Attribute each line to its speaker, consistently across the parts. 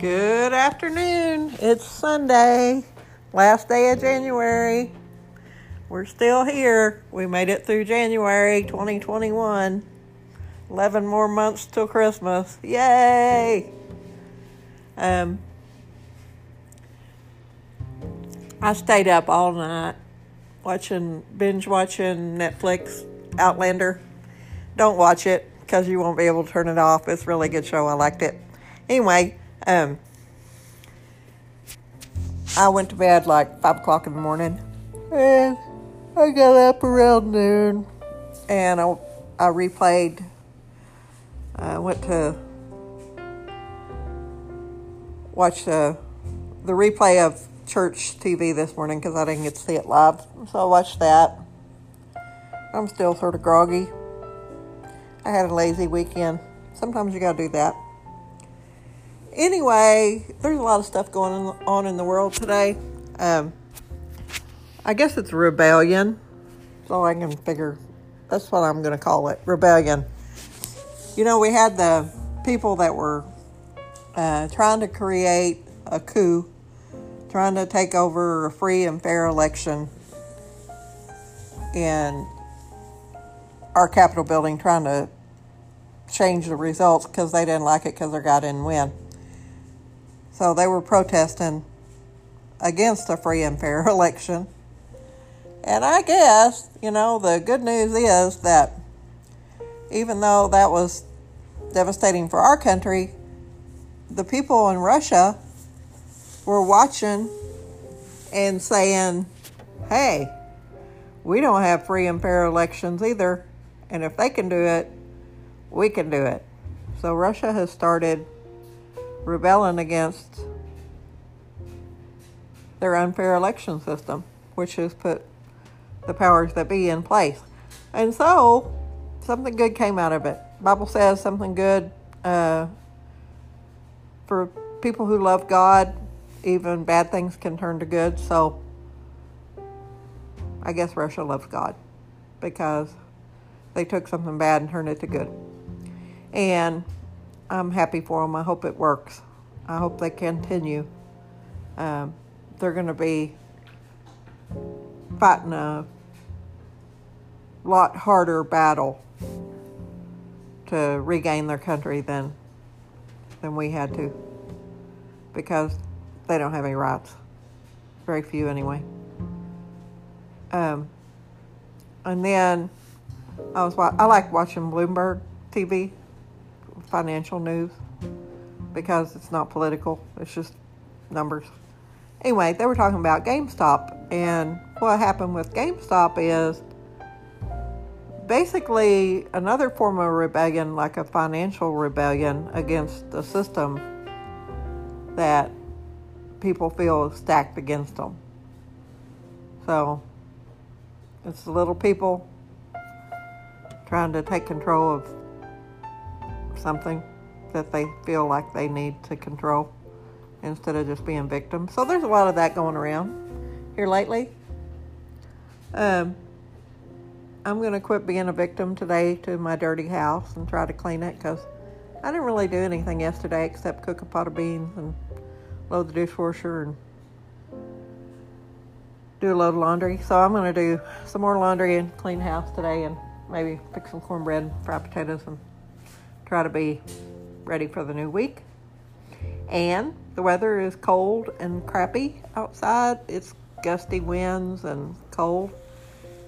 Speaker 1: Good afternoon. It's Sunday, last day of January. We're still here. We made it through January 2021. 11 more months till Christmas. Yay! Um, I stayed up all night watching, binge watching Netflix Outlander. Don't watch it because you won't be able to turn it off. It's a really good show. I liked it. Anyway, um, I went to bed like 5 o'clock in the morning. And I got up around noon. And I, I replayed. I went to watch the, the replay of church TV this morning because I didn't get to see it live. So I watched that. I'm still sort of groggy. I had a lazy weekend. Sometimes you gotta do that. Anyway, there's a lot of stuff going on in the world today. Um, I guess it's rebellion. All I can figure. That's what I'm going to call it rebellion. You know, we had the people that were uh, trying to create a coup, trying to take over a free and fair election in our Capitol building, trying to change the results because they didn't like it because their guy didn't win. So they were protesting against a free and fair election. And I guess, you know, the good news is that even though that was devastating for our country, the people in Russia were watching and saying, hey, we don't have free and fair elections either. And if they can do it, we can do it. So Russia has started rebelling against their unfair election system, which has put the powers that be in place. And so, something good came out of it. Bible says something good uh, for people who love God. Even bad things can turn to good. So, I guess Russia loves God because they took something bad and turned it to good. And I'm happy for them. I hope it works. I hope they continue. Um, they're going to be fighting a lot harder battle to regain their country than than we had to because they don't have any rights. Very few, anyway. Um, and then I was I like watching Bloomberg TV financial news because it's not political, it's just numbers. Anyway, they were talking about GameStop, and what happened with GameStop is basically another form of rebellion, like a financial rebellion against the system that people feel stacked against them. So it's the little people trying to take control of something that they feel like they need to control instead of just being victims. So there's a lot of that going around here lately. Um, I'm going to quit being a victim today to my dirty house and try to clean it because I didn't really do anything yesterday except cook a pot of beans and load the dishwasher and do a load of laundry. So I'm going to do some more laundry and clean house today and maybe fix some cornbread and fried potatoes and try to be ready for the new week. And the weather is cold and crappy outside. It's gusty winds and cold.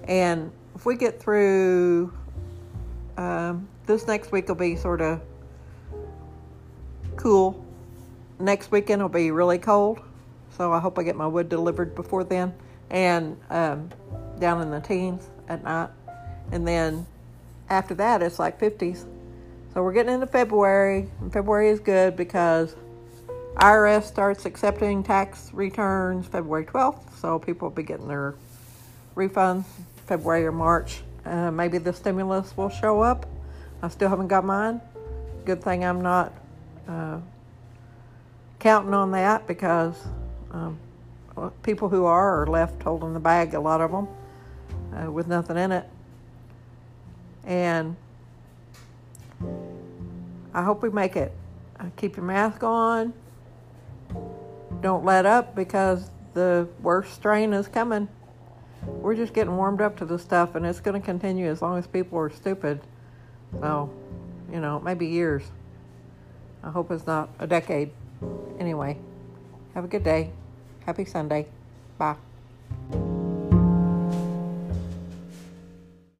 Speaker 1: And if we get through, um, this next week will be sort of cool. Next weekend will be really cold. So I hope I get my wood delivered before then. And um, down in the teens at night. And then after that, it's like 50s. So we're getting into February, and February is good because IRS starts accepting tax returns February 12th, so people will be getting their refunds February or March. Uh, maybe the stimulus will show up. I still haven't got mine. Good thing I'm not uh, counting on that because um, people who are are left holding the bag, a lot of them, uh, with nothing in it. And I hope we make it. Uh, keep your mask on. don't let up because the worst strain is coming. We're just getting warmed up to this stuff, and it's going to continue as long as people are stupid. So, you know, maybe years. I hope it's not a decade. Anyway, have a good day. Happy Sunday. Bye.